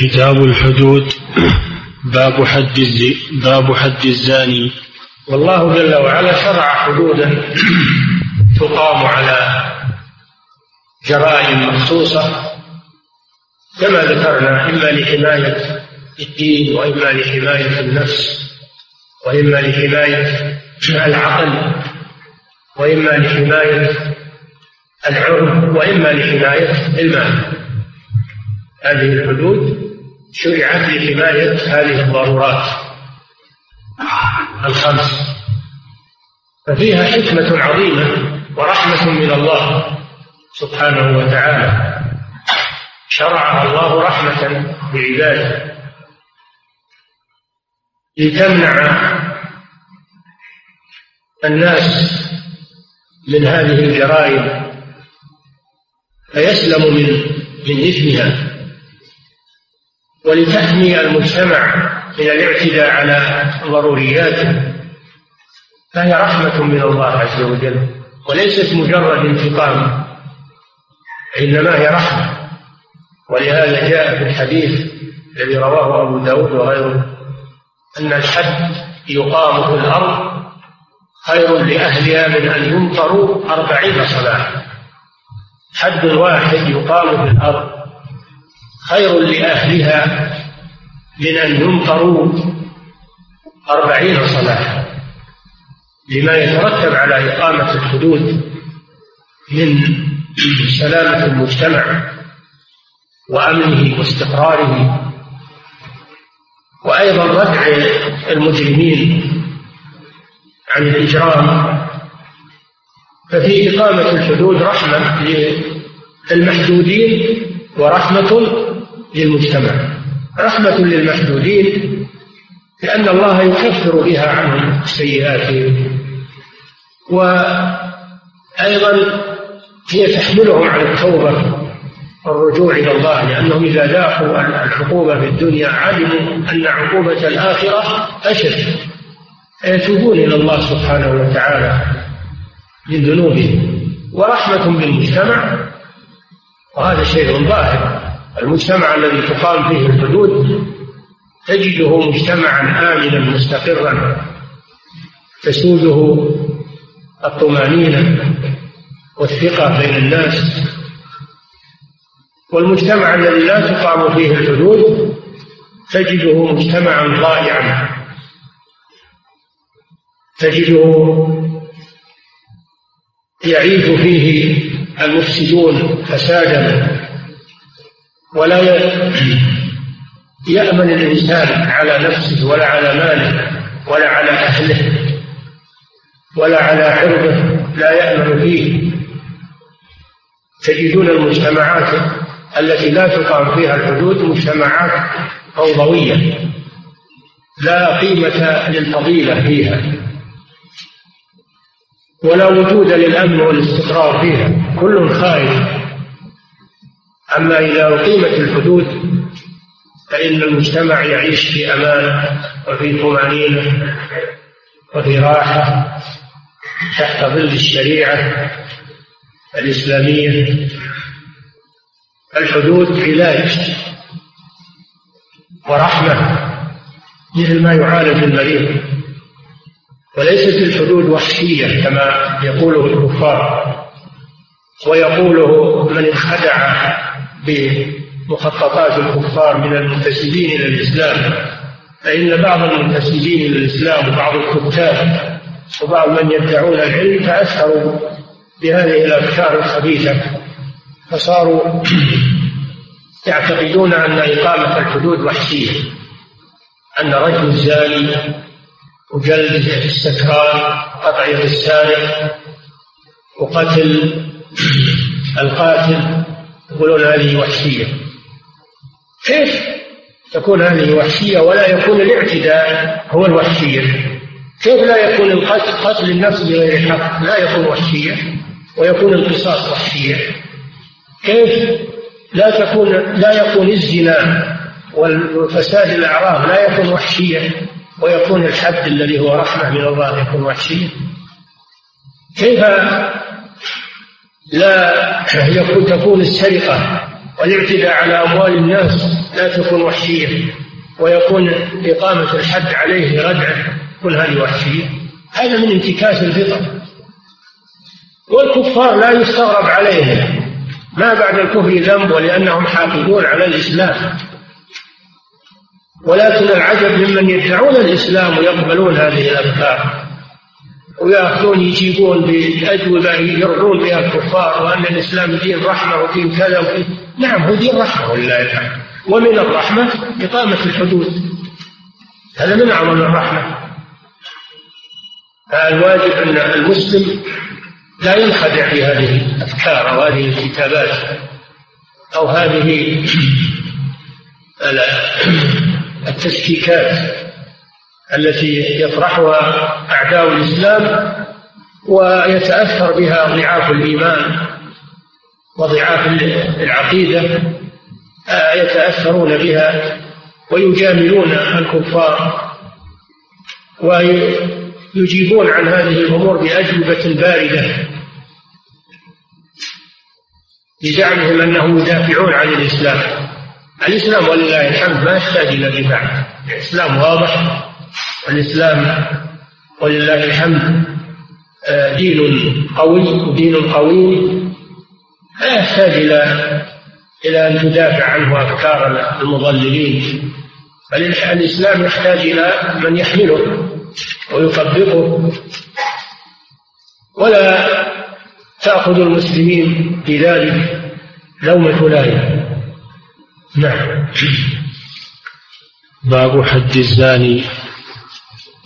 كتاب الحدود باب حد باب حد الزاني. والله جل وعلا شرع حدودا تقام على جرائم مخصوصة كما ذكرنا إما لحماية الدين وإما لحماية النفس وإما لحماية العقل وإما لحماية العرض وإما لحماية المال. هذه الحدود شرعت لحماية هذه الضرورات. الخمس. ففيها حكمة عظيمة ورحمة من الله سبحانه وتعالى. شرعها الله رحمة بعباده لتمنع الناس من هذه الجرائم. فيسلم من من إثمها. ولتحمي المجتمع من الاعتداء على ضرورياته. فهي رحمة من الله عز وجل وليست مجرد انتقام إنما هي رحمة. ولهذا جاء في الحديث الذي رواه أبو داود وغيره أن الحد يقام في الأرض خير لأهلها من أن يمطروا أربعين صلاة. حد واحد يقام في الأرض خير لأهلها من أن يمطروا أربعين صلاة لما يترتب على إقامة الحدود من سلامة المجتمع وأمنه واستقراره وأيضا ردع المجرمين عن الإجرام. ففي إقامة الحدود رحمة للمحدودين ورحمة للمجتمع. رحمة للمحدودين لأن الله يكفر بها عنهم سيئاتهم وأيضا هي تحملهم على التوبة والرجوع إلى الله لأنهم إذا ذاقوا العقوبة في الدنيا علموا أن عقوبة الآخرة أشد. فيتوبون إلى الله سبحانه وتعالى من ذنوبهم. ورحمة بالمجتمع وهذا شيء ظاهر. المجتمع الذي تقام فيه الحدود تجده مجتمعا آمنا مستقرا تسوده الطمأنينة والثقة بين الناس. والمجتمع الذي لا تقام فيه الحدود تجده مجتمعا ضائعا. تجده يعيش فيه المفسدون فسادا. ولا يأمن الإنسان على نفسه ولا على ماله ولا على أهله ولا على عرضه لا يأمن فيه. تجدون المجتمعات التي لا تقام فيها الحدود مجتمعات فوضوية لا قيمة للفضيلة فيها ولا وجود للأمن والاستقرار فيها. كل خائف أما إذا أقيمت الحدود فإن المجتمع يعيش في أمان وفي طمأنينة وفي راحة تحت ظل الشريعة الإسلامية. الحدود علاج ورحمة مثل ما يعالج المريض وليست الحدود وحشية كما يقوله الكفار. ويقوله من انخدع بمخططات الكفار من المنتسبين إلى الإسلام. فإن بعض المنتسبين إلى الإسلام وبعض الكتاب وبعض من يدعون العلم تأثروا بهذه الأفكار الخبيثة. فصاروا يعتقدون أن إقامة الحدود وحشية أن رجل الزاني وجلد السكران قطع يد السارق وقتل القاتل يقولون هذه وحشية. كيف تكون هذه وحشية ولا يكون الاعتداء هو الوحشية؟ كيف لا يكون القتل قتل النفس بغير حق؟ لا يكون وحشية ويكون القصاص وحشية. كيف لا تكون لا يكون الزنا والفساد الأعراض لا يكون وحشية ويكون الحد الذي هو رحمة من الله يكون وحشية؟ كيف لا يكون تكون السرقة والاعتداء على أموال الناس لا تكون وحشية ويكون إقامة الحد عليه ردعة كل هذه وحشية. هذا من انتكاس الفطر. والكفار لا يستغرب عليهم. ما بعد الكفر ذنب ولأنهم حاقدون على الإسلام. ولكن العجب ممن يدعون الإسلام ويقبلون هذه الأفكار ويأخذون يجيبون بأجوبة يرضون بها الكفار وأن الإسلام دين رحمة ودين كذا وكذا نعم هو دين رحمة ولله الحمد ومن الرحمة إقامة الحدود. هذا من أعظم الرحمة. الواجب أن المسلم لا ينخدع في هذه الأفكار أو هذه الكتابات أو هذه التشكيكات. التي يطرحها أعداء الإسلام ويتأثر بها ضعاف الإيمان وضعاف العقيدة آه، يتأثرون بها ويجاملون الكفار ويجيبون عن هذه الأمور بأجوبة باردة بزعمهم أنهم يدافعون عن الإسلام. الإسلام ولله الحمد ما يحتاج إلى دفاع الإسلام واضح. والإسلام ولله الحمد آه، دين قوي ودين قوي. لا يحتاج إلى إلى أن تدافع عنه أفكار المضللين بل الإسلام يحتاج إلى من يحمله ويطبقه. ولا تأخذ المسلمين بذلك لومة لائم. نعم. باب حد الزاني.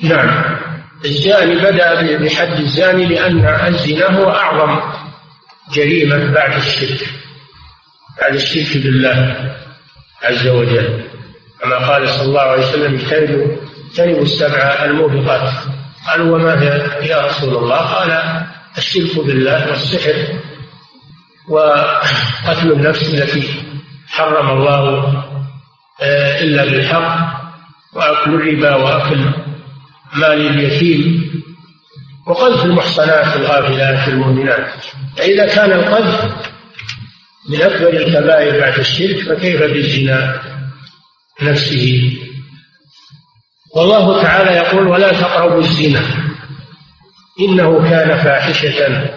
نعم. الزاني بدأ بحد الزاني لأن الزنا هو أعظم جريمة بعد الشرك. بعد الشرك بالله عز وجل. كما قال صلى الله عليه وسلم اجتنبوا اجتنبوا السبع الموبقات. قالوا وما يا رسول الله قال الشرك بالله والسحر وقتل النفس التي حرم الله آه، إلا بالحق وأكل الربا وأكل مال اليتيم وقذف المحصنات الغافلات المؤمنات. فإذا كان القذف من أكبر الكبائر بعد الشرك فكيف بالزنا نفسه والله تعالى يقول ولا تقربوا الزنا إنه كان فاحشة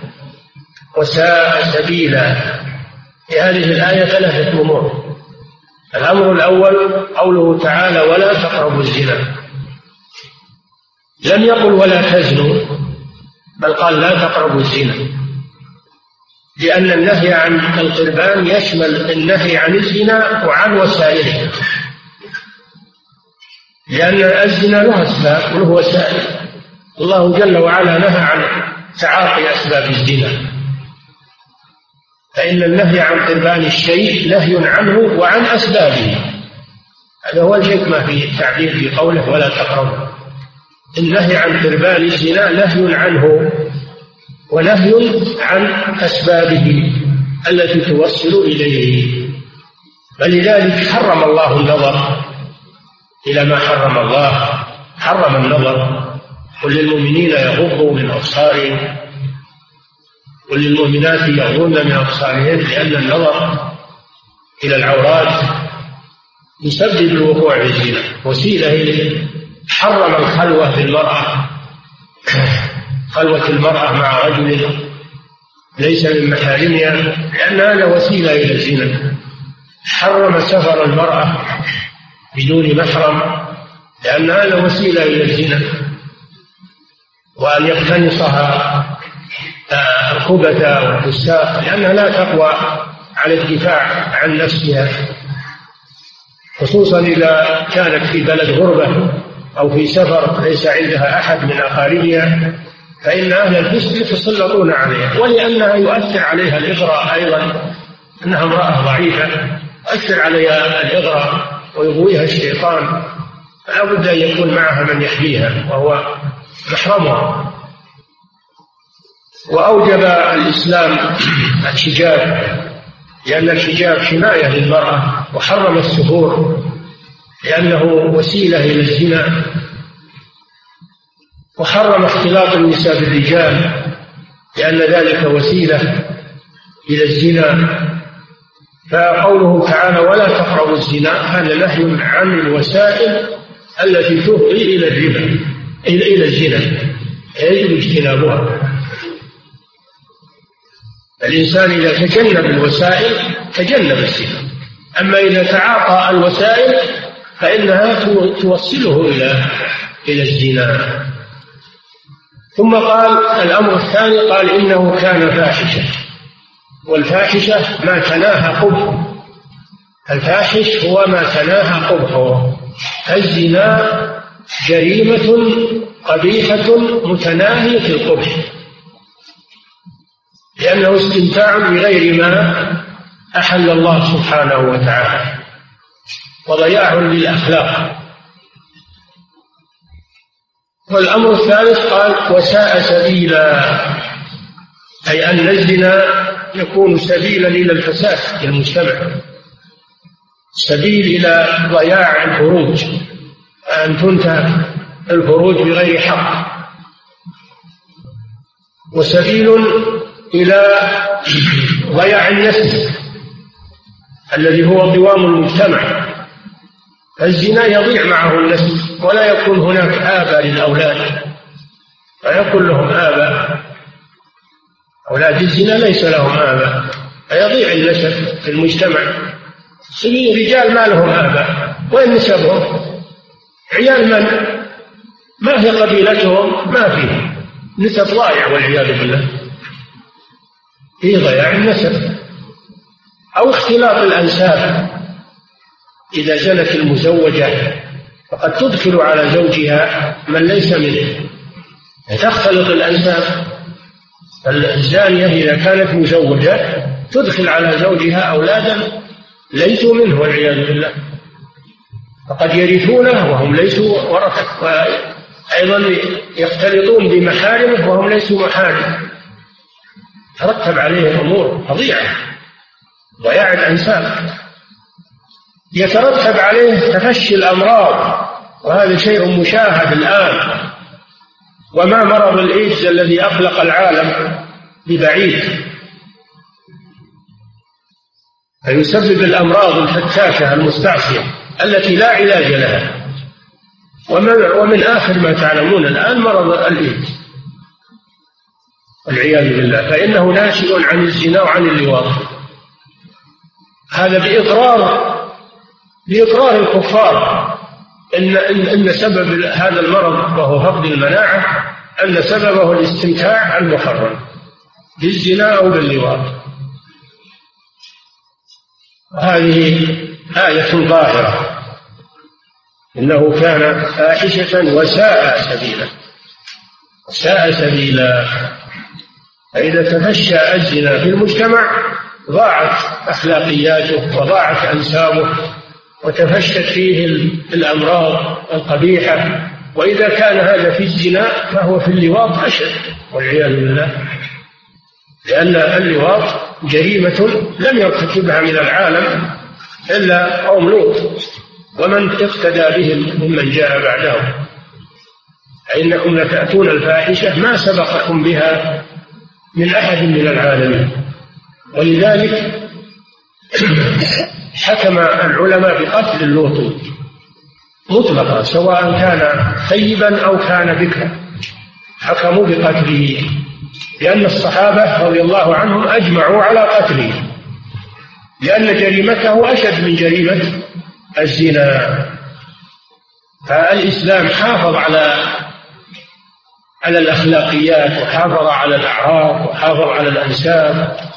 وساء سبيلا. في هذه الآية ثلاثة أمور الأمر الأول قوله تعالى ولا تقربوا الزنا. لم يقل ولا تزنوا بل قال لا تقربوا الزنا. لأن النهي عن القربان يشمل النهي عن الزنا وعن وسائله. لأن الزنا له أسباب وله وسائل. الله جل وعلا نهى عن تعاطي أسباب الزنا. فإن النهي عن قربان الشيء نهي عنه وعن أسبابه. هذا هو الحكمة في التعبير في قوله ولا تقربوا. النهي عن قربان الزنا نهي عنه ونهي عن أسبابه التي توصل إليه. فلذلك حرم الله النظر إلى ما حرم الله. حرم النظر. قل للمؤمنين يغضوا من أبصارهم. وللمؤمنات يغضن من أبصارهن لأن النظر إلى العورات يسبب الوقوع في الزنا. وسيلة إليه. حرم الخلوة بالمرأة خلوة المرأة مع رجل ليس من محارمها لأن هذا وسيلة إلى الزنا. حرم سفر المرأة بدون محرم لأن هذا وسيلة إلى الزنا. وأن يقتنصها الخبث والفساق لأنها لا تقوى على الدفاع عن نفسها خصوصا إذا كانت في بلد غربة. أو في سفر ليس عندها أحد من أقاربها فإن أهل الفسق يتسلطون عليها ولأنها يؤثر عليها الإغراء أيضا أنها امرأة ضعيفة يؤثر عليها الإغراء ويغويها الشيطان فلا بد أن يكون معها من يحميها وهو محرمها. وأوجب الإسلام الحجاب لأن الحجاب حماية للمرأة وحرم السفور. لأنه وسيلة إلى الزنا. وحرم اختلاط النساء بالرجال لأن ذلك وسيلة إلى الزنا. فقوله تعالى ولا تقربوا الزنا هذا نهي عن الوسائل التي تفضي إلى الربا إلى الزنا. يجب اجتنابها. الإنسان إذا تجنب الوسائل تجنب الزنا. أما إذا تعاطى الوسائل فإنها توصله إلى إلى الزنا. ثم قال الأمر الثاني قال إنه كان فاحشة. والفاحشة ما تناهى قبحه. الفاحش هو ما تناهى قبحه. الزنا جريمة قبيحة متناهية القبح. لأنه استمتاع بغير ما أحل الله سبحانه وتعالى. وضياع للأخلاق. والأمر الثالث قال وساء سبيلا. أي أن الزنا يكون سبيلا إلى الفساد في المجتمع سبيل إلى ضياع الفروج أن تنتهك الفروج بغير حق. وسبيل إلى ضياع النسل الذي هو قوام المجتمع. الزنا يضيع معه النسل ولا يكون هناك آباء للأولاد لا يكون لهم آباء. أولاد الزنا ليس لهم آباء فيضيع النسل في المجتمع. سبيل رجال ما لهم آباء وين نسبهم؟ عيال من؟ ما هي قبيلتهم؟ ما فيه نسب ضايع والعياذ بالله. في ضياع النسب. أو اختلاط الأنساب. إذا زنت المزوجة فقد تدخل على زوجها من ليس منه. تختلط الأنساب الزانية إذا كانت مزوجة تدخل على زوجها أولادا ليسوا منه والعياذ بالله. فقد يرثونه وهم ليسوا ورثة وأيضا يختلطون بمحارمه وهم ليسوا محارم. ترتب عليه أمور فظيعة. ضياع الأنساب يترتب عليه تفشي الأمراض وهذا شيء مشاهد الآن. وما مرض الإيدز الذي أقلق العالم ببعيد؟ فيسبب الأمراض الفتاكة المستعصية التي لا علاج لها. ومن, آخر ما تعلمون الآن مرض الإيدز. والعياذ بالله فإنه ناشئ عن الزنا وعن اللواط. هذا بإقرار بإقرار الكفار إن إن إن سبب هذا المرض وهو فقد المناعة أن سببه الاستمتاع المحرم بالزنا أو باللواط. هذه آية ظاهرة. إنه كان فاحشة وساء سبيلا. ساء سبيلا. فإذا تفشى الزنا في المجتمع ضاعت أخلاقياته وضاعت أنسابه. وتفشت فيه الأمراض القبيحة. وإذا كان هذا في الزنا فهو في اللواط أشد والعياذ بالله. لأن اللواط جريمة لم يرتكبها من العالم إلا قوم لوط. ومن اقتدى بهم ممن جاء بعدهم. فإنكم لتأتون الفاحشة ما سبقكم بها من أحد من العالمين. ولذلك حكم العلماء بقتل اللوط. مطلقا سواء كان ثيبا أو كان بكرا. حكموا بقتله لأن الصحابة رضي الله عنهم أجمعوا على قتله. لأن جريمته أشد من جريمة الزنا. فالإسلام حافظ على على الأخلاقيات وحافظ على الأعراف وحافظ على الأنساب.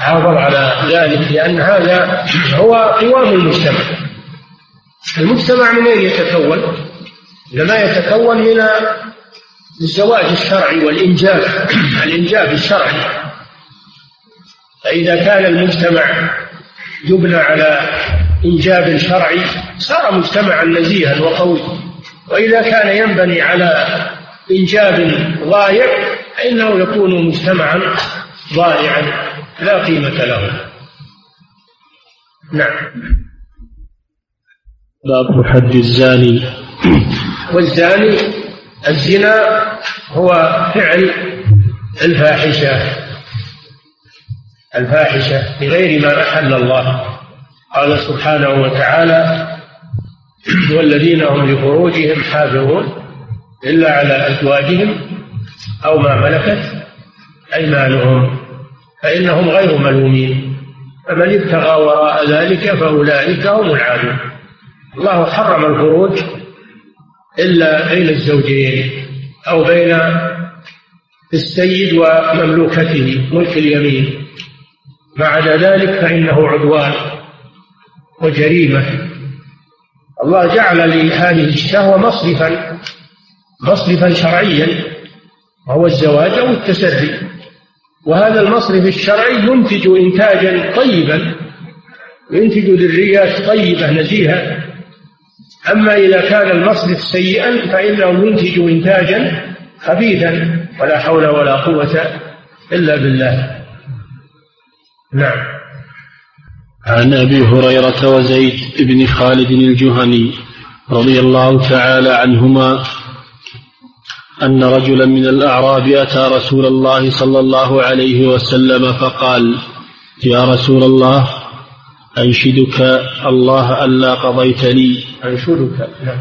حافظ على ذلك لأن هذا هو قوام المجتمع. المجتمع من أين يتكون؟ إنما يتكون من الزواج الشرعي والإنجاب الإنجاب الشرعي. فإذا كان المجتمع يبنى على إنجاب شرعي صار مجتمعا نزيها وقوي وإذا كان ينبني على إنجاب ضايع فإنه يكون مجتمعا ضائعا لا قيمة له. نعم. باب حد الزاني. والزاني الزنا هو فعل الفاحشة. الفاحشة بغير ما أحل الله. قال سبحانه وتعالى والذين هم لفروجهم حافظون إلا على أزواجهم أو ما ملكت أيمانهم. فإنهم غير ملومين. فمن ابتغى وراء ذلك فأولئك هم العادون. الله حرم الخروج إلا بين الزوجين أو بين السيد ومملوكته ملك اليمين. ما عدا ذلك فإنه عدوان وجريمة. الله جعل لهذه الشهوة مصرفا مصرفا شرعيا وهو الزواج أو التسري. وهذا المصرف الشرعي ينتج إنتاجا طيبا ينتج ذريات طيبة نزيهة. أما إذا كان المصرف سيئا فإنه ينتج إنتاجا خبيثا ولا حول ولا قوة إلا بالله. نعم. عن أبي هريرة وزيد بن خالد الجهني رضي الله تعالى عنهما أن رجلا من الأعراب أتى رسول الله صلى الله عليه وسلم فقال يا رسول الله أنشدك الله ألا قضيت لي أنشدك نعم.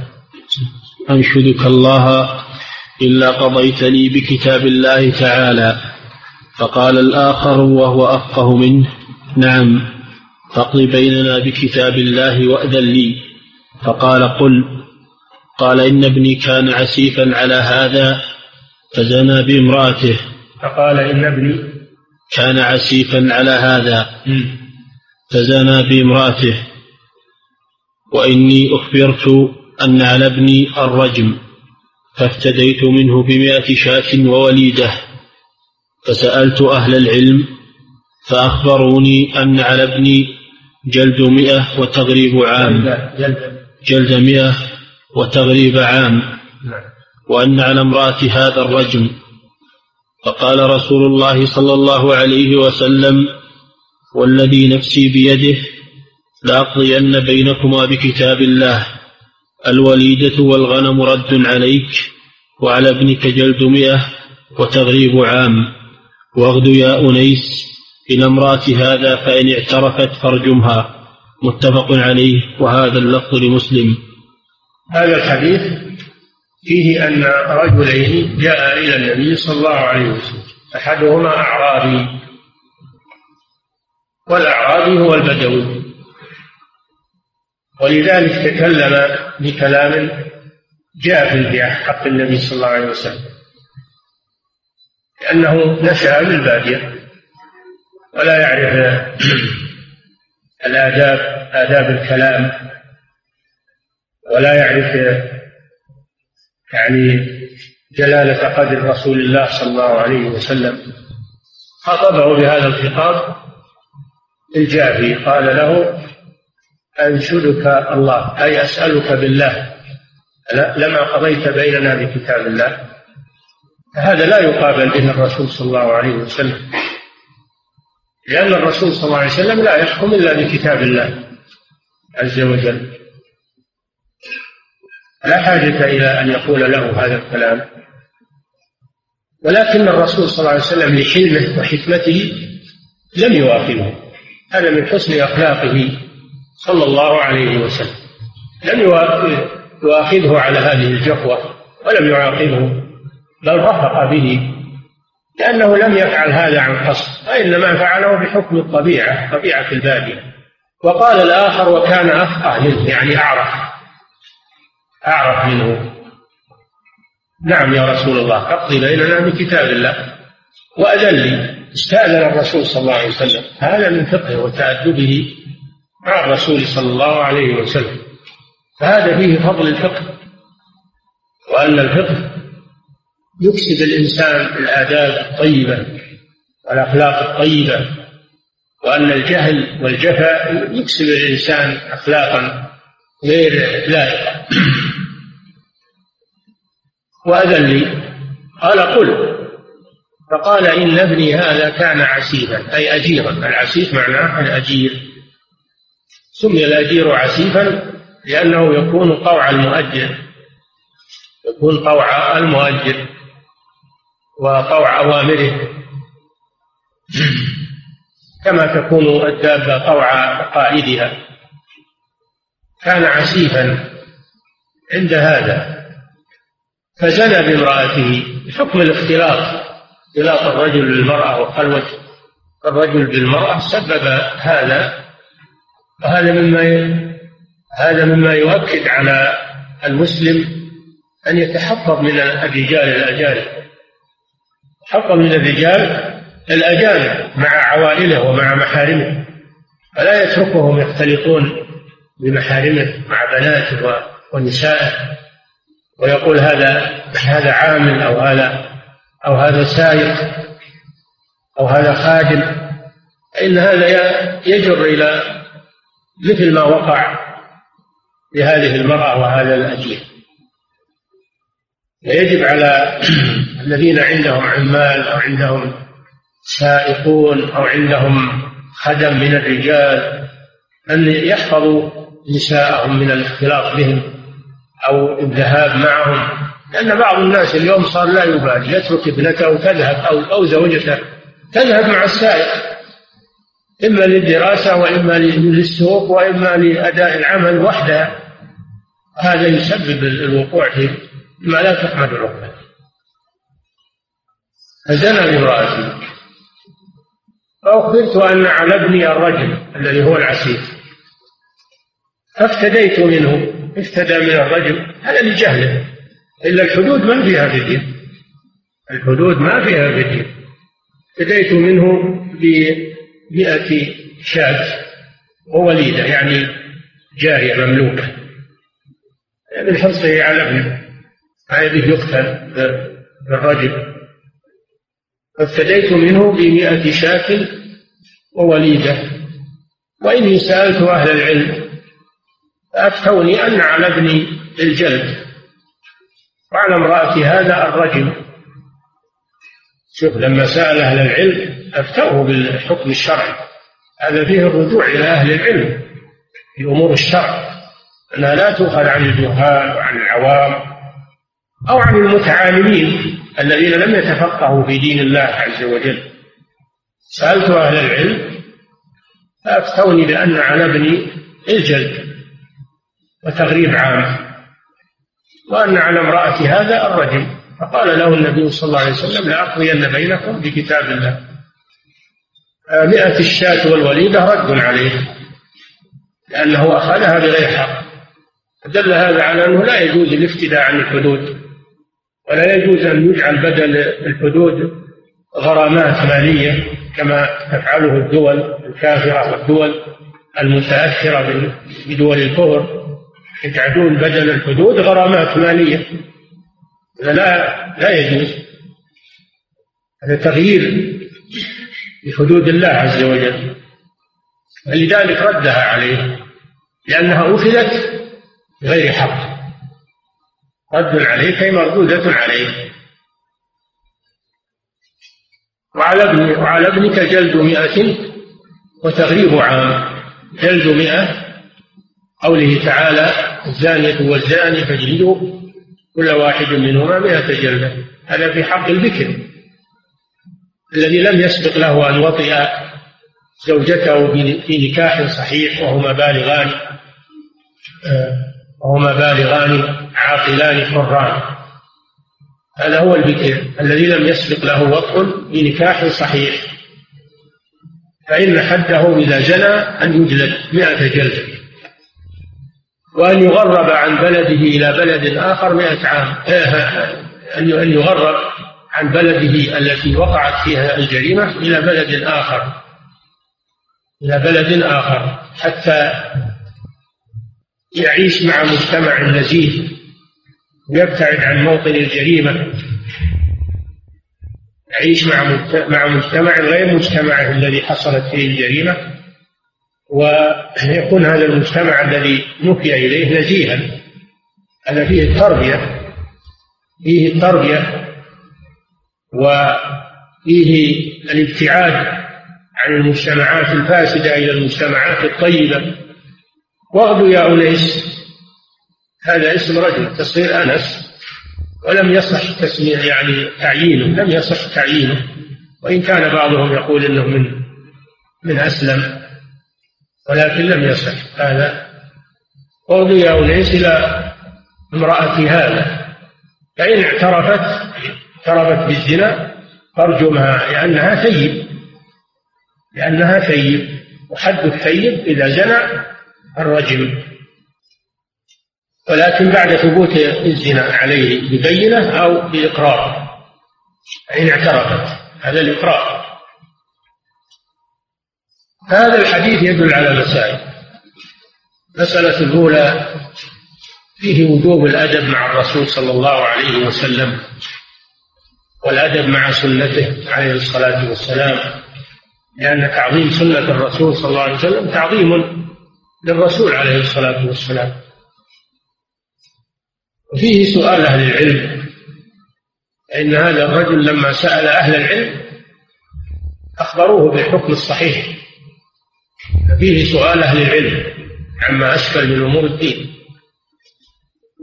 أنشدك الله إلا قضيت لي بكتاب الله تعالى. فقال الآخر وهو أفقه منه نعم فاقض بيننا بكتاب الله وأذن لي. فقال قل قال إن ابني كان عسيفا على هذا فزنى بامرأته. فقال إن ابني كان عسيفا على هذا فزنى بامرأته. وإني أخبرت أن على ابني الرجم فافتديت منه بمائة شاة ووليدة. فسألت أهل العلم فأخبروني أن على ابني جلد مئة وتغريب عام. جلد مئة وتغريب عام نعم. وأن على امرأة هذا الرجم فقال رسول الله صلى الله عليه وسلم والذي نفسي بيده لأقضين بينكما بكتاب الله الوليدة والغنم رد عليك وعلى ابنك جلد مئة وتغريب عام. واغد يا أنيس إلى امرأة هذا فإن اعترفت فارجمها. متفق عليه وهذا اللفظ لمسلم. هذا الحديث فيه أن رجلين جاء إلى النبي صلى الله عليه وسلم أحدهما أعرابي والأعرابي هو البدوي. ولذلك تكلم بكلام جاف في حق النبي صلى الله عليه وسلم لأنه نشأ بالبادية ولا يعرف الآداب آداب الكلام. ولا يعرف يعني جلالة قدر رسول الله صلى الله عليه وسلم. خاطبه بهذا الخطاب الجافي. قال له أنشدك الله أي أسألك بالله لما قضيت بيننا بكتاب الله. هذا لا يقابل به الرسول صلى الله عليه وسلم. لأن الرسول صلى الله عليه وسلم لا يحكم إلا بكتاب الله عز وجل. لا حاجة إلى أن يقول له هذا الكلام. ولكن الرسول صلى الله عليه وسلم لحلمه وحكمته لم يواخذه هذا من حسن أخلاقه صلى الله عليه وسلم. لم يؤاخذه على هذه الجفوة ولم يعاقبه بل رفق به. لأنه لم يفعل هذا عن قصد وإنما فعله بحكم الطبيعة طبيعة البادية. وقال الآخر وكان أفقه منه. يعني أعرف. أعرف منه. نعم يا رسول الله أقضي بيننا بكتاب الله. وأذن لي استأذن الرسول صلى الله عليه وسلم. هذا من فقهه وتأدبه مع الرسول صلى الله عليه وسلم. فهذا فيه فضل الفقه. وأن الفقه يكسب الإنسان الآداب الطيبة والأخلاق الطيبة. وأن الجهل والجفاء يكسب الإنسان أخلاقا غير لائقة. وأذن لي. قال قل. فقال إن ابني هذا كان عسيفا أي أجيرا. العسيف معناه الأجير. سمي الأجير عسيفا لأنه يكون طوع المؤجر. يكون طوع المؤجر وطوع أوامره. كما تكون الدابة طوع قائدها. كان عسيفا عند هذا. فزنى بامرأته بحكم الاختلاط. اختلاط الرجل بالمرأة وخلوة الرجل بالمرأة سبب هذا وهذا مما هذا مما يؤكد على المسلم أن يتحفظ من الرجال الأجانب. يتحفظ من الرجال الأجانب مع عوائله ومع محارمه. فلا يتركهم يختلطون بمحارمه مع بناته ونسائه. ويقول هذا هذا عامل أو هذا أو هذا سائق أو هذا خادم فإن هذا يجر إلى مثل ما وقع لهذه المرأة وهذا الأجير. فيجب على الذين عندهم عمال أو عندهم سائقون أو عندهم خدم من الرجال أن يحفظوا نساءهم من الاختلاط بهم. أو الذهاب معهم لأن بعض الناس اليوم صار لا يبالي يترك ابنته تذهب أو أو زوجته تذهب مع السائق. إما للدراسة وإما للسوق وإما لأداء العمل وحدها هذا يسبب الوقوع في ما لا تحمد عقبه فزنى بامرأته فأخبرت أن على ابني الرجل الذي هو العسيف فافتديت منه. افتدى من الرجل هذا لجهله. إلا الحدود ما فيها فدية الحدود ما فيها فدية افتديت منه بمئة شاة ووليدة يعني جارية مملوكة. من حرصه على ابنه يبيه يقتل بالرجل. فافتديت منه بمئة شاة ووليدة. وإني سألت أهل العلم فأفتوني أن على ابني الجلد. وعلى امرأة هذا الرجل. شوف لما سأل أهل العلم أفتوه بالحكم الشرعي. هذا فيه الرجوع إلى أهل العلم في أمور الشرع. أنها لا تؤخذ عن الجهال وعن العوام أو عن المتعالمين الذين لم يتفقهوا في دين الله عز وجل. سألت أهل العلم فأفتوني بأن على ابني الجلد. وتغريب عام. وأن على امرأة هذا الرجل. فقال له النبي صلى الله عليه وسلم لأقضين بينكم بكتاب الله. مئة الشاة والوليدة رد عليه لأنه أخذها بغير حق. دل هذا على أنه لا يجوز الافتداء عن الحدود ولا يجوز أن يجعل بدل الحدود غرامات مالية كما تفعله الدول الكافرة والدول المتأثرة بدول الكفر. يجعلون بدل الحدود غرامات مالية. هذا لا لا يجوز. هذا تغيير لحدود الله عز وجل. فلذلك ردها عليه لأنها أخذت بغير حق. رد عليك أي مردودة عليه. وعلى ابن وعلى ابنك جلد مئة وتغريب عام. جلد مئة قوله تعالى الزانية والزاني فاجلدوا كل واحد منهما مئة جلدة. هذا في حق البكر. الذي لم يسبق له أن وطئ زوجته في نكاح صحيح وهما بالغان آه، وهما بالغان عاقلان حران. هذا هو البكر. الذي لم يسبق له وطء بنكاح صحيح. فإن حده إذا زنى أن يجلد مئة جلدة. وأن يغرب عن بلده إلى بلد آخر مئة عام. أن يغرب عن بلده التي وقعت فيها الجريمة إلى بلد آخر. إلى بلد آخر. حتى يعيش مع مجتمع نزيه ويبتعد عن موطن الجريمة. يعيش مع مع مجتمع غير مجتمعه الذي حصلت فيه الجريمة. ويكون هذا المجتمع الذي نفي إليه نزيها. هذا فيه التربية فيه التربية وفيه الابتعاد عن المجتمعات الفاسدة إلى المجتمعات الطيبة. واغدو يا أنيس هذا اسم رجل تصير أنس ولم يصح تسمية يعني تعيينه لم يصح تعيينه. وإن كان بعضهم يقول إنه من من أسلم ولكن لم يصح. هذا أوضي أنيس إلى امرأة هذا. فإن اعترفت اعترفت بالزنا فارجمها لأنها ثيب. لأنها ثيب. وحد الثيب إذا زنى الرجم ولكن بعد ثبوت الزنا عليه ببينة أو بإقرار. فإن اعترفت هذا الإقرار. هذا الحديث يدل على مسائل المسألة الأولى فيه وجوب الأدب مع الرسول صلى الله عليه وسلم والأدب مع سنته عليه الصلاة والسلام لأن تعظيم سنة الرسول صلى الله عليه وسلم تعظيم للرسول عليه الصلاة والسلام. وفيه سؤال أهل العلم فإن هذا الرجل لما سأل أهل العلم أخبروه بالحكم الصحيح. فيه سؤال أهل العلم عما أشكل من أمور الدين.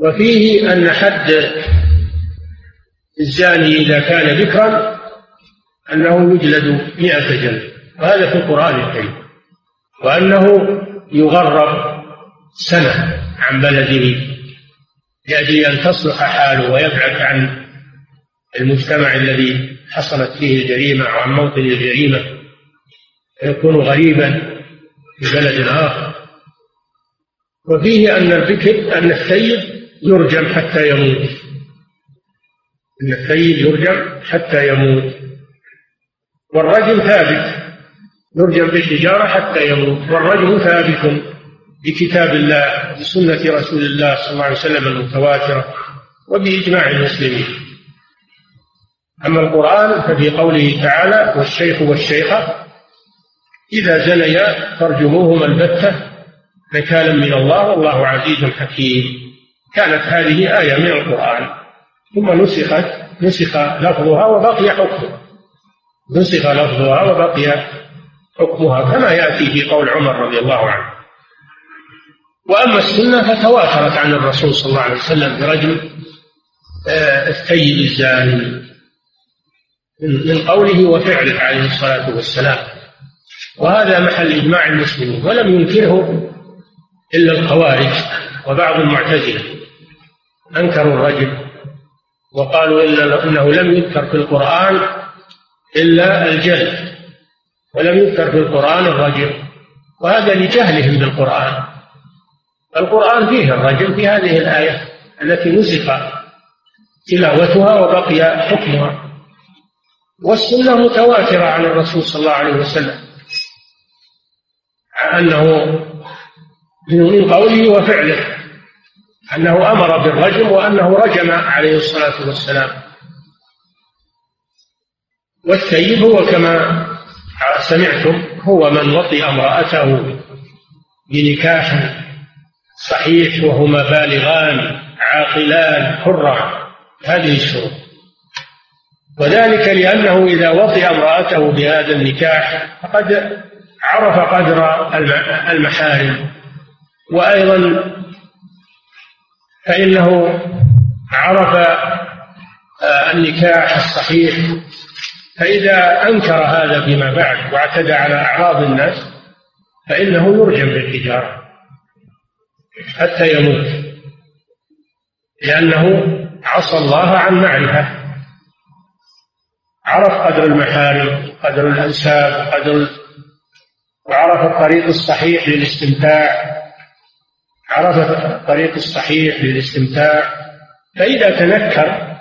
وفيه أن حد الزاني إذا كان ذكرا أنه يجلد مئة جلد وهذا في القرآن الكريم. وأنه يغرب سنة عن بلده لأجل أن تصلح حاله ويبعد عن المجتمع الذي حصلت فيه الجريمة أو عن موطن الجريمة فيكون غريبا في بلد آخر. وفيه أن الذكر أن الثيب يرجم حتى يموت. أن الثيب يرجم حتى يموت. والرجم ثابت. يرجم بالحجارة حتى يموت. والرجم ثابت بكتاب الله بسنة رسول الله صلى الله عليه وسلم المتواترة وبإجماع المسلمين. أما القرآن ففي قوله تعالى والشيخ والشيخة إذا زنيا فارجموهما البتة نكالا من الله والله عزيز حكيم. كانت هذه آية من القرآن. ثم نسخت نسخ لفظها وبقي حكمها. نسخ لفظها وبقي حكمها. كما يأتي في قول عمر رضي الله عنه. وأما السنة فتواترت عن الرسول صلى الله عليه وسلم برجل آه، الثيب الزاني من قوله وفعله عليه الصلاة والسلام. وهذا محل إجماع المسلمين ولم ينكره إلا الخوارج وبعض المعتزلة. أنكروا الرجل وقالوا إنه لم يذكر في القرآن إلا الجهل ولم يذكر في القرآن الرجل وهذا لجهلهم بالقرآن. القرآن فيه الرجل في هذه الآية التي نسخ تلاوتها وبقي حكمها. والسنة متواترة عن الرسول صلى الله عليه وسلم. أنه من قوله وفعله أنه أمر بالرجم وأنه رجم عليه الصلاة والسلام. والثيب هو كما سمعتم هو من وطئ امرأته بنكاح صحيح وهما بالغان عاقلان حران. هذه الشروط. وذلك لأنه إذا وطئ امرأته بهذا النكاح فقد عرف قدر المحارم. وأيضا فإنه عرف آه، النكاح الصحيح. فإذا أنكر هذا فيما بعد واعتدى على أعراض الناس فإنه يرجم بالحجارة حتى يموت. لأنه عصى الله عن معرفة. عرف قدر المحارم قدر الأنساب قدر وعرف الطريق الصحيح للاستمتاع. عرف الطريق الصحيح للاستمتاع. فإذا تنكر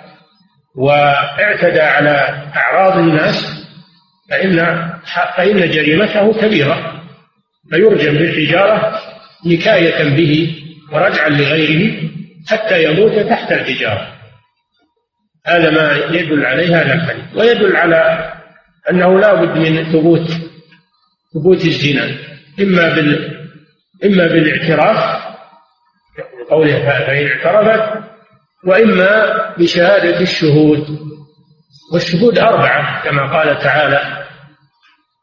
واعتدى على أعراض الناس فإن فإن جريمته كبيرة فيرجم بالحجارة نكاية به ورجعا لغيره حتى يموت تحت الحجارة. هذا ما يدل عليه هذا الحديث. ويدل على أنه لا بد من ثبوت ثبوت الزنا إما بال إما بالاعتراف قوله فإن اعترفت وإما بشهادة الشهود. والشهود أربعة كما قال تعالى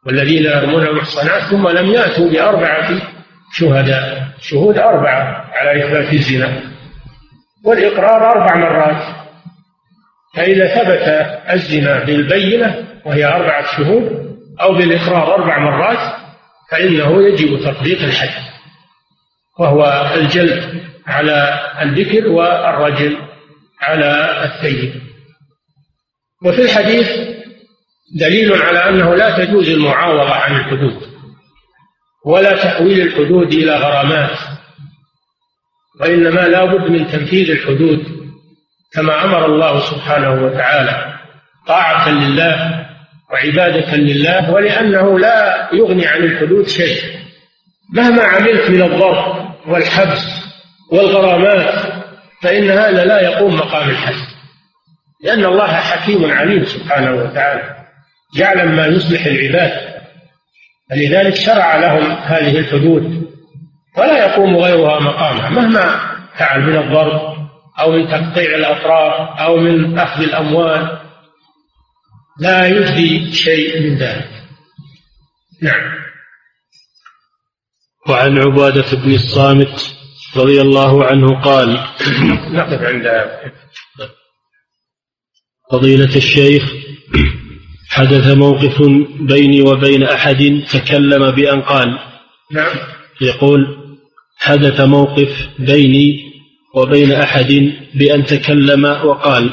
والذين يرمون المحصنات ثم لم يأتوا بأربعة شهداء. شهود أربعة على إثبات الزنا والإقرار أربع مرات. فإذا ثبت الزنا بالبينة وهي أربعة شهود أو بالإقرار أربع مرات فإنه يجب تطبيق الحد وهو الجلد على الذكر والرجل على الثيب وفي الحديث دليل على أنه لا تجوز المعاوضة عن الحدود ولا تحويل الحدود إلى غرامات وإنما لا بد من تنفيذ الحدود كما أمر الله سبحانه وتعالى طاعة لله وعبادة لله ولأنه لا يغني عن الحدود شيء. مهما عملت من الضرب والحبس والغرامات فإن هذا لا يقوم مقام الحد لأن الله حكيم عليم سبحانه وتعالى جعل ما يصلح العباد. فلذلك شرع لهم هذه الحدود. ولا يقوم غيرها مقامها مهما فعل من الضرب أو من تقطيع الأطراف أو من أخذ الأموال. لا يجدي شيء من ذلك. نعم. وعن عبادة بن الصامت رضي الله عنه قال نقف عند فضيلة الشيخ حدث موقف بيني وبين أحد تكلم بأن قال نعم. يقول حدث موقف بيني وبين أحد بأن تكلم وقال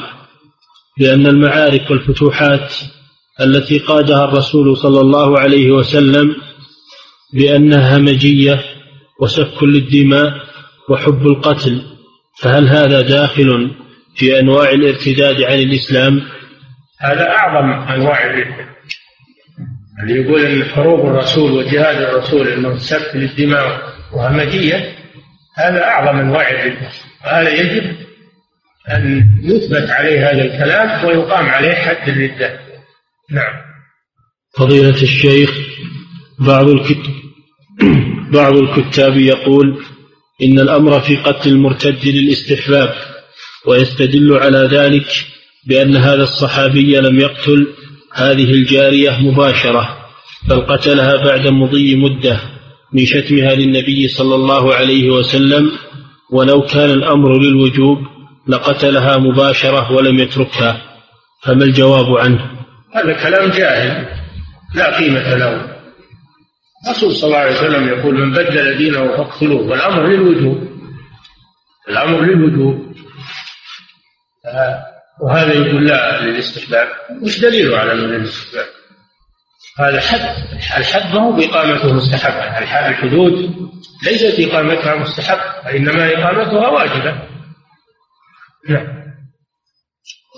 بأن المعارك والفتوحات التي قادها الرسول صلى الله عليه وسلم بأنها همجية وسفك للدماء وحب القتل فهل هذا داخل في أنواع الارتداد عن الإسلام؟ هذا أعظم أنواع الردة اللي يقول أن حروب الرسول وجهاد الرسول أنه سفك للدماء وهمجية هذا أعظم أنواع الردة وهذا يجب أن يثبت عليه هذا الكلام ويقام عليه حد الردة. نعم. فضيلة الشيخ بعض الكتب بعض الكتاب يقول إن الأمر في قتل المرتد للاستحباب ويستدل على ذلك بأن هذا الصحابي لم يقتل هذه الجارية مباشرة بل قتلها بعد مضي مدة من شتمها للنبي صلى الله عليه وسلم ولو كان الأمر للوجوب لقتلها مباشرة ولم يتركها فما الجواب عنه؟ هذا كلام جاهل لا قيمة له. الرسول صلى الله عليه وسلم يقول من بدل دينه فاقتلوه. والأمر للوجوب الأمر للوجوب. وهذا يقول لا للاستحباب. وش دليله على أنه للاستحباب؟ هذا حد الحد ما هو بإقامته مستحبة. الحدود ليست إقامتها مستحبة وإنما إقامتها واجبة.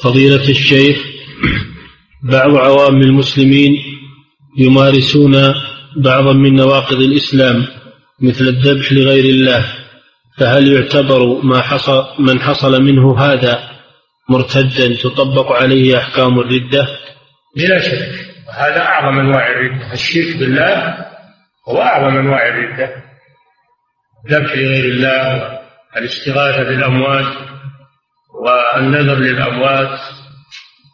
فضيلة الشيخ بعض عوام المسلمين يمارسون بعضا من نواقض الإسلام مثل الذبح لغير الله فهل يعتبر ما حصل من حصل منه هذا مرتدا تطبق عليه أحكام الردة؟ بلا شك. هذا أعظم أنواع الردة. الشرك بالله هو أعظم أنواع الردة. ذبح لغير الله الاستغاثة بالأموات والنذر للأموات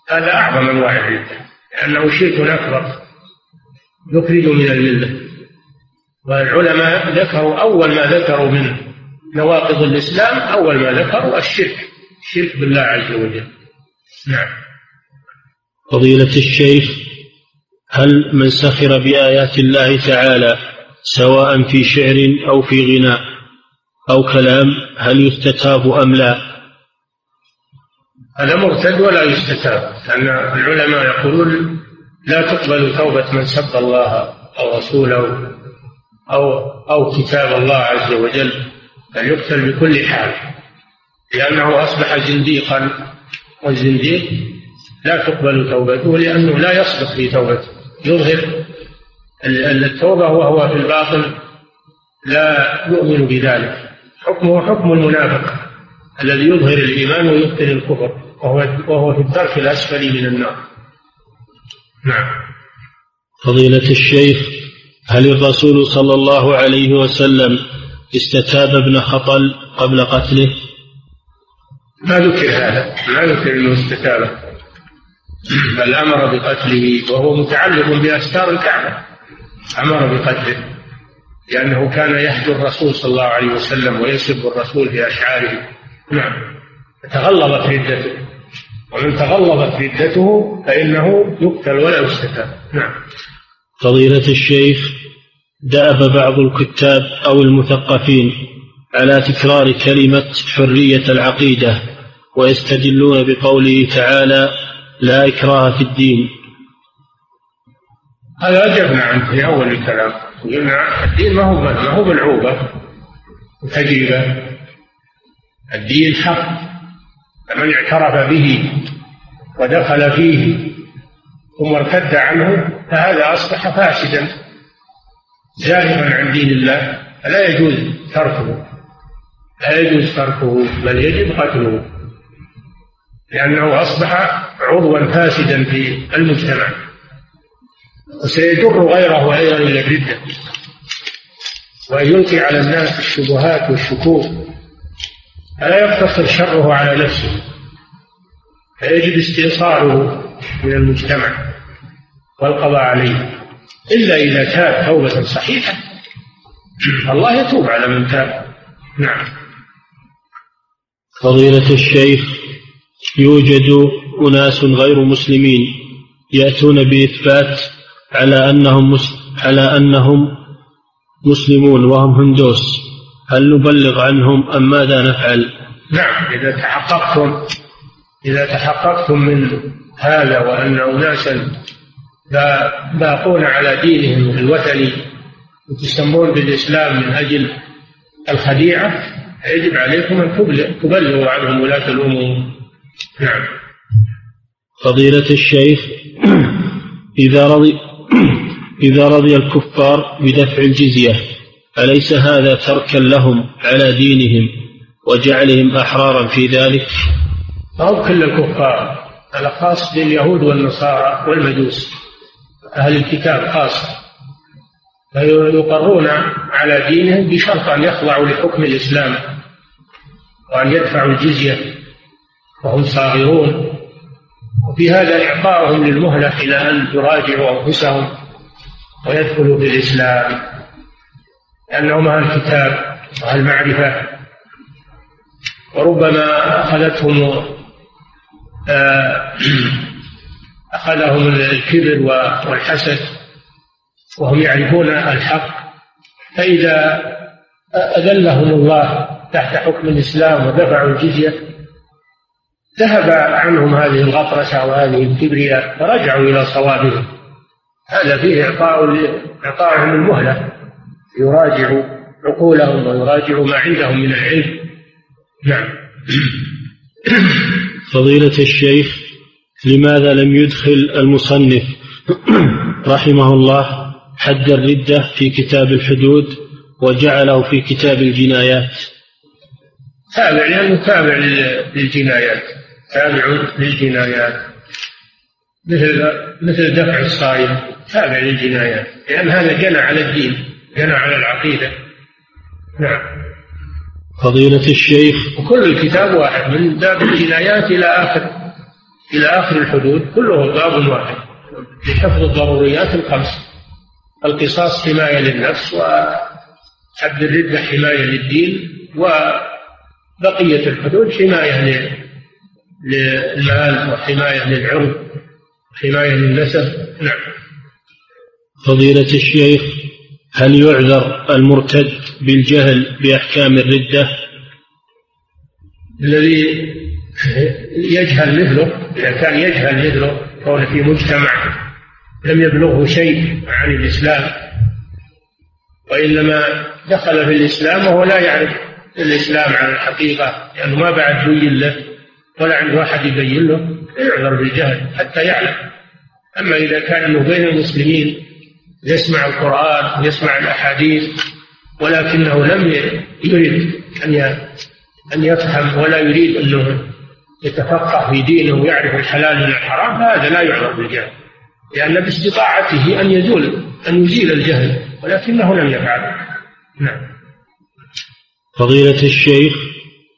هذا أعظم أنواع الردة لأنه شرك أكبر يخرج من الملة. والعلماء ذكروا أول ما ذكروا من نواقض الإسلام أول ما ذكروا الشرك الشرك بالله عز وجل. نعم. فضيلة الشيخ هل من سخر بآيات الله تعالى سواء في شعر أو في غناء أو كلام هل يستتاب أم لا؟ هذا مرتد ولا يستتاب لأن العلماء يقولون لا تقبل توبة من سب الله أو رسوله أو أو كتاب الله عز وجل بل يقتل بكل حال لأنه أصبح زنديقا والزنديق لا تقبل توبته لأنه لا يصدق في توبته يظهر التوبة وهو في الباطن لا يؤمن بذلك. حكمه حكم المنافق الذي يظهر الإيمان ويبطل الكفر. وهو وهو في الدرك الأسفل من النار. نعم. فضيلة الشيخ هل الرسول صلى الله عليه وسلم استتاب ابن خطل قبل قتله؟ ما ذكر هذا ما ذكر إنه استتابه. بل أمر بقتله وهو متعلق بأستار الكعبة. أمر بقتله لأنه كان يهجو الرسول صلى الله عليه وسلم ويسب الرسول في أشعاره. نعم. تغلظت ردته ومن تغلظت ردته فإنه يقتل ولا يستتاب. نعم. فضيلة الشيخ دأب بعض الكتاب أو المثقفين على تكرار كلمة حرية العقيدة ويستدلون بقوله تعالى لا إكراه في الدين هذا أجبنا عنه في أول الكلام. قلنا الدين ما هو ما هو بالعوبة وتجربة الدين حق. فمن اعترف به ودخل فيه ثم ارتد عنه فهذا أصبح فاسدا زائغا عن دين الله فلا يجوز تركه لا يجوز تركه بل يجب قتله لأنه أصبح عضوا فاسدا في المجتمع وسيجر غيره أيضا إلى الردة ويلقي على الناس الشبهات والشكوك. فلا يقتصر شره على نفسه فيجب استئصاله من المجتمع والقضاء عليه إلا إذا تاب توبة صحيحة. الله يتوب على من تاب. نعم. فضيلة الشيخ يوجد أناس غير مسلمين يأتون بإثبات على أنهم على أنهم مسلمون وهم هندوس. هل نبلغ عنهم أم ماذا نفعل؟ نعم إذا تحققتم إذا تحققتم من هذا وأن أناسا باقون على دينهم الوثني وتسمون بالإسلام من أجل الخديعة يجب عليكم أن تبلغوا عنهم ولاة الأمور نعم فضيلة الشيخ إذا رضي إذا رضي الكفار بدفع الجزية أليس هذا تركا لهم على دينهم وجعلهم أحرارا في ذلك؟ ما كل الكفار هذا خاص باليهود والنصارى والمجوس أهل الكتاب خاصة فيقرون على دينهم بشرط أن يخضعوا لحكم الإسلام وأن يدفعوا الجزية وهم صاغرون. وفي هذا إعطاؤهم للمهلة إلى أن يراجعوا أنفسهم ويدخلوا في الإسلام. لأنهم أهل الكتاب وأهل المعرفة. وربما أخذتهم آه، أخذهم الكبر والحسد وهم يعرفون الحق. فإذا أذلهم الله تحت حكم الإسلام ودفعوا الجزية ذهب عنهم هذه الغطرسة وهذه الكبرياء فرجعوا إلى صوابهم. هذا فيه إعطاء إعطائهم المهلة يراجعوا عقولهم ويراجعوا ما عندهم من العلم. نعم. فضيلة الشيخ لماذا لم يدخل المصنف رحمه الله حد الردة في كتاب الحدود وجعله في كتاب الجنايات؟ تابع لأنه تابع للجنايات. تابع للجنايات. مثل مثل دفع الصائم تابع للجنايات. لأن هذا جنى على الدين. جنى على العقيدة. نعم. فضيلة الشيخ وكل الكتاب واحد من باب الجنايات إلى آخر إلى آخر الحدود كله باب واحد. لحفظ الضروريات الخمس. القصاص حماية للنفس وحد الردة حماية للدين وبقية الحدود حماية للمال وحماية للعرض وحماية للنسب. نعم. فضيلة الشيخ هل يعذر المرتد بالجهل بأحكام الردة؟ الذي يجهل مثله إذا كان يجهل مثله كونه في مجتمع لم يبلغه شيء عن الإسلام وإنما دخل في الإسلام وهو لا يعرف الإسلام على الحقيقة لأنه ما بعد بين له ولا عنده أحد يبين له يعذر بالجهل حتى يعلم. أما إذا كان بين المسلمين يسمع القرآن ويسمع الأحاديث ولكنه لم يرد أن أن يفهم ولا يريد أنه يتفقه في دينه ويعرف الحلال من الحرام فهذا لا يعرف بالجهل. لأن باستطاعته أن يزول أن يزيل الجهل ولكنه لم يفعل. نعم. فضيلة الشيخ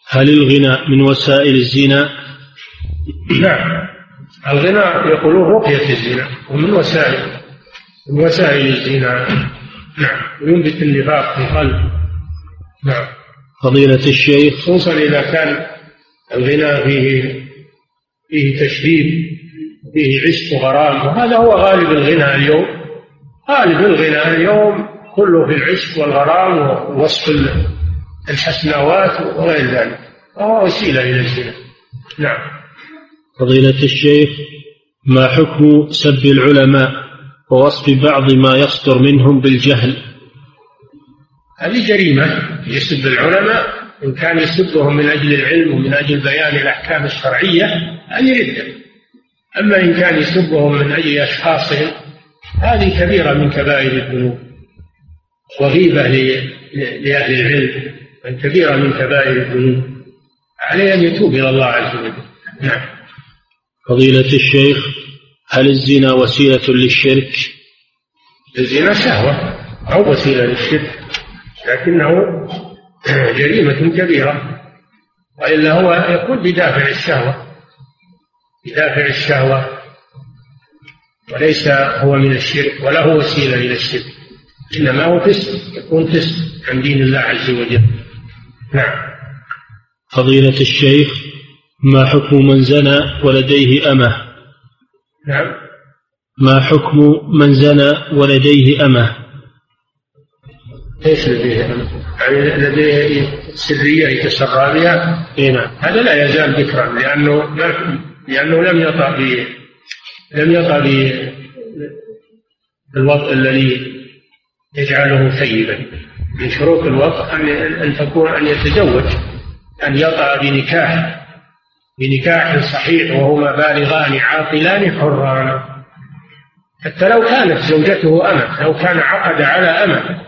هل الغنى من وسائل الزنا؟ نعم. الغنى يقولون رقية الزنا ومن وسائل. من وسائل الزنا نعم. وينبت النفاق في القلب. نعم. فضيلة الشيخ. خصوصا إذا كان الغنى فيه فيه تشبيب فيه عشق وغرام وهذا هو غالب الغنى اليوم. غالب الغنى اليوم كله في العشق والغرام ووصف الحسنوات وغير ذلك. وهو وسيلة إلى الزنا. نعم. فضيلة الشيخ ما حكم سب العلماء؟ ووصف بعض ما يصدر منهم بالجهل. هذه جريمة يسب العلماء إن كان يسبهم من أجل العلم ومن أجل بيان الأحكام الشرعية هذه ردة. أما إن كان يسبهم من أجل أشخاصهم هذه كبيرة من كبائر الذنوب. وغيبة لأهل العلم من كبيرة من كبائر الذنوب. عليه أن يتوب إلى الله عز وجل. نعم. فضيلة الشيخ هل الزنا وسيلة للشرك؟ الزنا شهوة أو وسيلة للشرك لكنه جريمة كبيرة. وإلا هو يكون بدافع الشهوة بدافع الشهوة. وليس هو من الشرك ولا هو وسيلة إلى الشرك. إنما هو فسق يكون فسق عن دين الله عز وجل. نعم. فضيلة الشيخ ما حكم من زنى ولديه أمة؟ نعم. ما حكم من زنى ولديه أمه؟ إيش لديه أمه. يعني لديه سرية يتسرى بها إي نعم. هذا لا يزال ذكرا لأنه لأنه لم يطع ب لم يطع بالوطء الذي يجعله ثيبا. من شروط الوطء أن أن تكون أن يتزوج أن يطأ بنكاح. بنكاح صحيح وهما بالغان عاقلان حران حتى لو كانت زوجته أمة لو كان عقد على أمة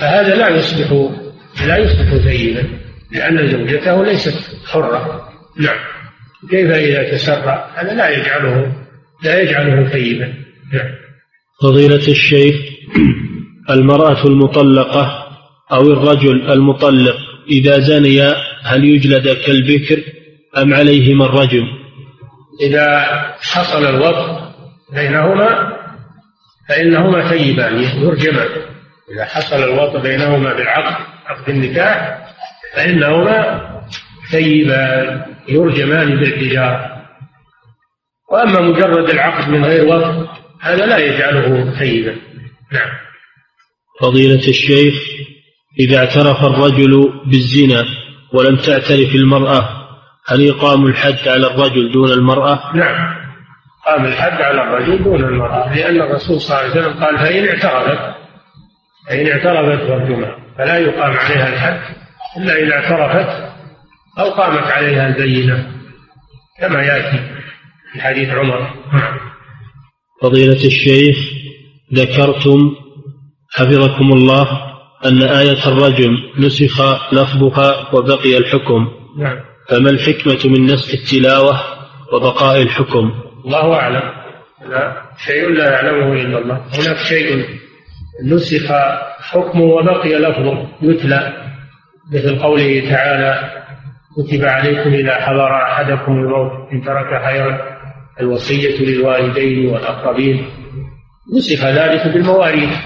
فهذا لا يصبح لا يصبح ثيبا لأن زوجته ليست حرة. نعم. كيف إذا تسرع؟ هذا لا يجعله لا يجعله ثيبا نعم. فضيلة الشيخ المرأة المطلقة أو الرجل المطلق إذا زنيا هل يجلد كالبكر؟ أم عليهما الرجم؟ إذا حصل الوطء بينهما فإنهما ثيبان يرجمان. إذا حصل الوطء بينهما بالعقد عقد النكاح فإنهما ثيبان يرجمان بالحجارة وأما مجرد العقد من غير وطء هذا لا يجعله ثيبا. نعم. فضيلة الشيخ إذا اعترف الرجل بالزنا ولم تعترف المرأة هل يقام الحد على الرجل دون المرأة؟ نعم. قام الحد على الرجل دون المرأة لأن الرسول صلى الله عليه وسلم قال فإن اعترفت فإن اعترفت فارجمها فلا يقام عليها الحد إلا إذا اعترفت أو قامت عليها البينة كما يأتي في حديث عمر. فضيلة الشيخ ذكرتم حفظكم الله أن آية الرجم نسخ لفظها وبقي الحكم. نعم. فما الحكمة من نسخ التلاوة وبقاء الحكم؟ الله أعلم. لا شيء لا يعلمه إلا الله. هناك شيء نسخ حكمه وبقي لفظه. يتلى مثل قوله تعالى كتب عليكم إذا حضر أحدكم الموت إن ترك خيرا الوصية للوالدين والأقربين. نسخ ذلك بالمواريث.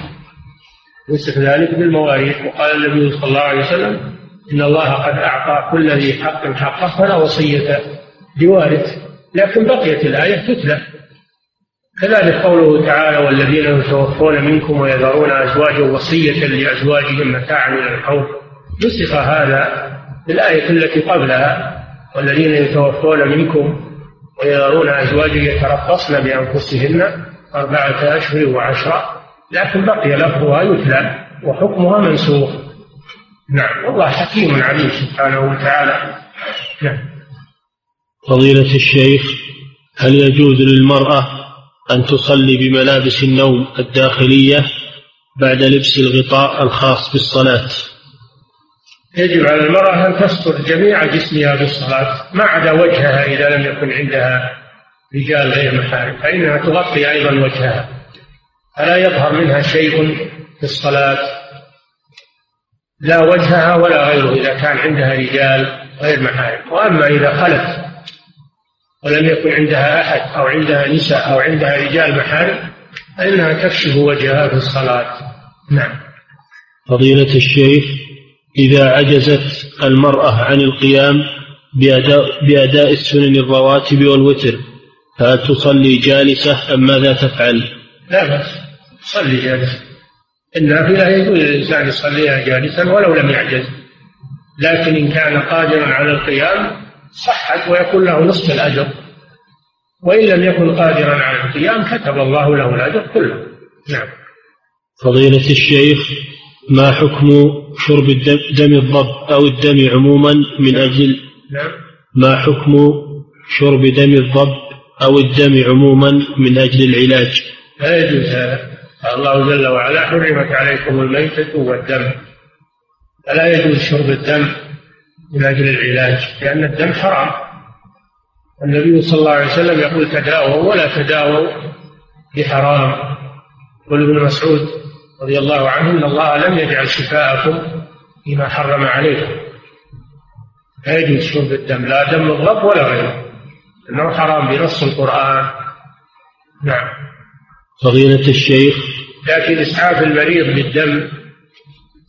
نسخ ذلك بالمواريث. وقال النبي صلى الله عليه وسلم إن الله قد أعطى كل ذي حق حقه فلا وصية لوارث لكن بقيت الآية تتلى. كذلك قوله تعالى والذين يتوفون منكم ويذرون أزواجا وصية لأزواجهم متاعا إلى الحول نسخ هذا بالآية التي قبلها والذين يتوفون منكم ويذرون أزواجا يتربصن بأنفسهن أربعة أشهر وعشرة لكن بقي لفظها يتلى وحكمها منسوخ. نعم. والله حكيم عليم سبحانه وتعالى. نعم. فضيلة الشيخ هل يجوز للمرأة أن تصلي بملابس النوم الداخلية بعد لبس الغطاء الخاص بالصلاة؟ يجب على المرأة أن تستر جميع جسمها بالصلاة ما عدا وجهها إذا لم يكن عندها رجال غير محارم فإنها تغطي أيضا وجهها. فلا يظهر منها شيء في الصلاة؟ لا وجهها ولا غيره إذا كان عندها رجال غير محارم. وأما إذا خلت ولم يكن عندها أحد أو عندها نساء أو عندها رجال محارم فإنها تكشف وجهها في الصلاة. نعم. فضيلة الشيخ إذا عجزت المرأة عن القيام بأداء, بأداء السنن الرواتب والوتر فهل تصلي جالسة أم ماذا تفعل؟ لا بأس صلي جالسة. النافلة يجوز للإنسان يصليها جالسا ولو لم يعجز. لكن إن كان قادرا على القيام صحت ويكون له نصف الأجر. وإن لم يكن قادرا على القيام كتب الله له الأجر كله. نعم. فضيلة الشيخ ما حكم شرب الدم دم الضب أو الدم عموما من أجل نعم. ما حكم شرب دم الضب أو الدم عموما من أجل العلاج؟ لا يجوز هذا. الله جل وعلا حرمت عليكم الميتة والدم. فلا يجوز شرب الدم من أجل العلاج لأن الدم حرام. النبي صلى الله عليه وسلم يقول تداووا ولا تداووا بحرام. قل ابن مسعود رضي الله عنه إن الله لم يجعل شفاءكم فيما حرم عليكم. لا يجوز شرب الدم لا دم الضب ولا غيره. إنه حرام بنص القرآن. نعم. فضيلة الشيخ لكن إسعاف المريض بالدم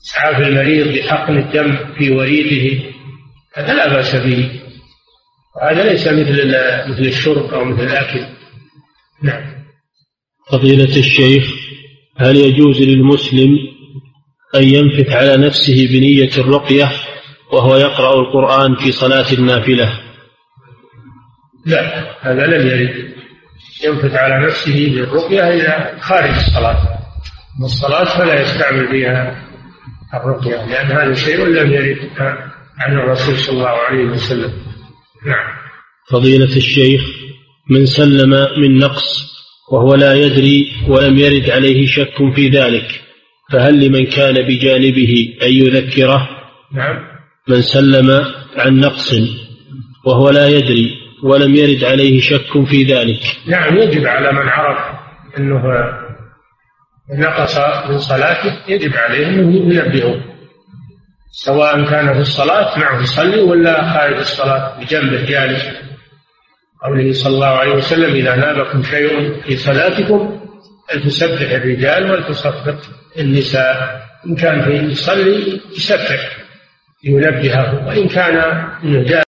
إسعاف المريض بحقن الدم في وريده هذا لا بأس به. هذا ليس مثل مثل الشرب أو مثل الأكل. نعم. فضيلة الشيخ هل يجوز للمسلم أن ينفث على نفسه بنية الرقية وهو يقرأ القرآن في صلاة النافلة؟ لا هذا لم يرد. ينفث على نفسه بالرقية إلى خارج الصلاة. من الصلاة فلا يستعمل فيها الرقية لأن هذا شيء لم يرد عن الرسول صلى الله عليه وسلم. نعم. فضيلة الشيخ من سلم من نقص وهو لا يدري ولم يرد عليه شك في ذلك فهل لمن كان بجانبه أن يذكره؟ نعم. من سلم عن نقص وهو لا يدري ولم يرد عليه شك في ذلك. نعم يجب على من عرف أنه نقص من صلاته يجب عليه أنه ينبهه. سواء كان في الصلاة معه يصلي ولا خارج الصلاة بجنبه جالس. قوله صلى الله عليه وسلم إذا نابكم شيء في صلاتكم فلتسبح الرجال ولتصفق النساء. إن كان في يصلي يسبح ينبهه. وإن كان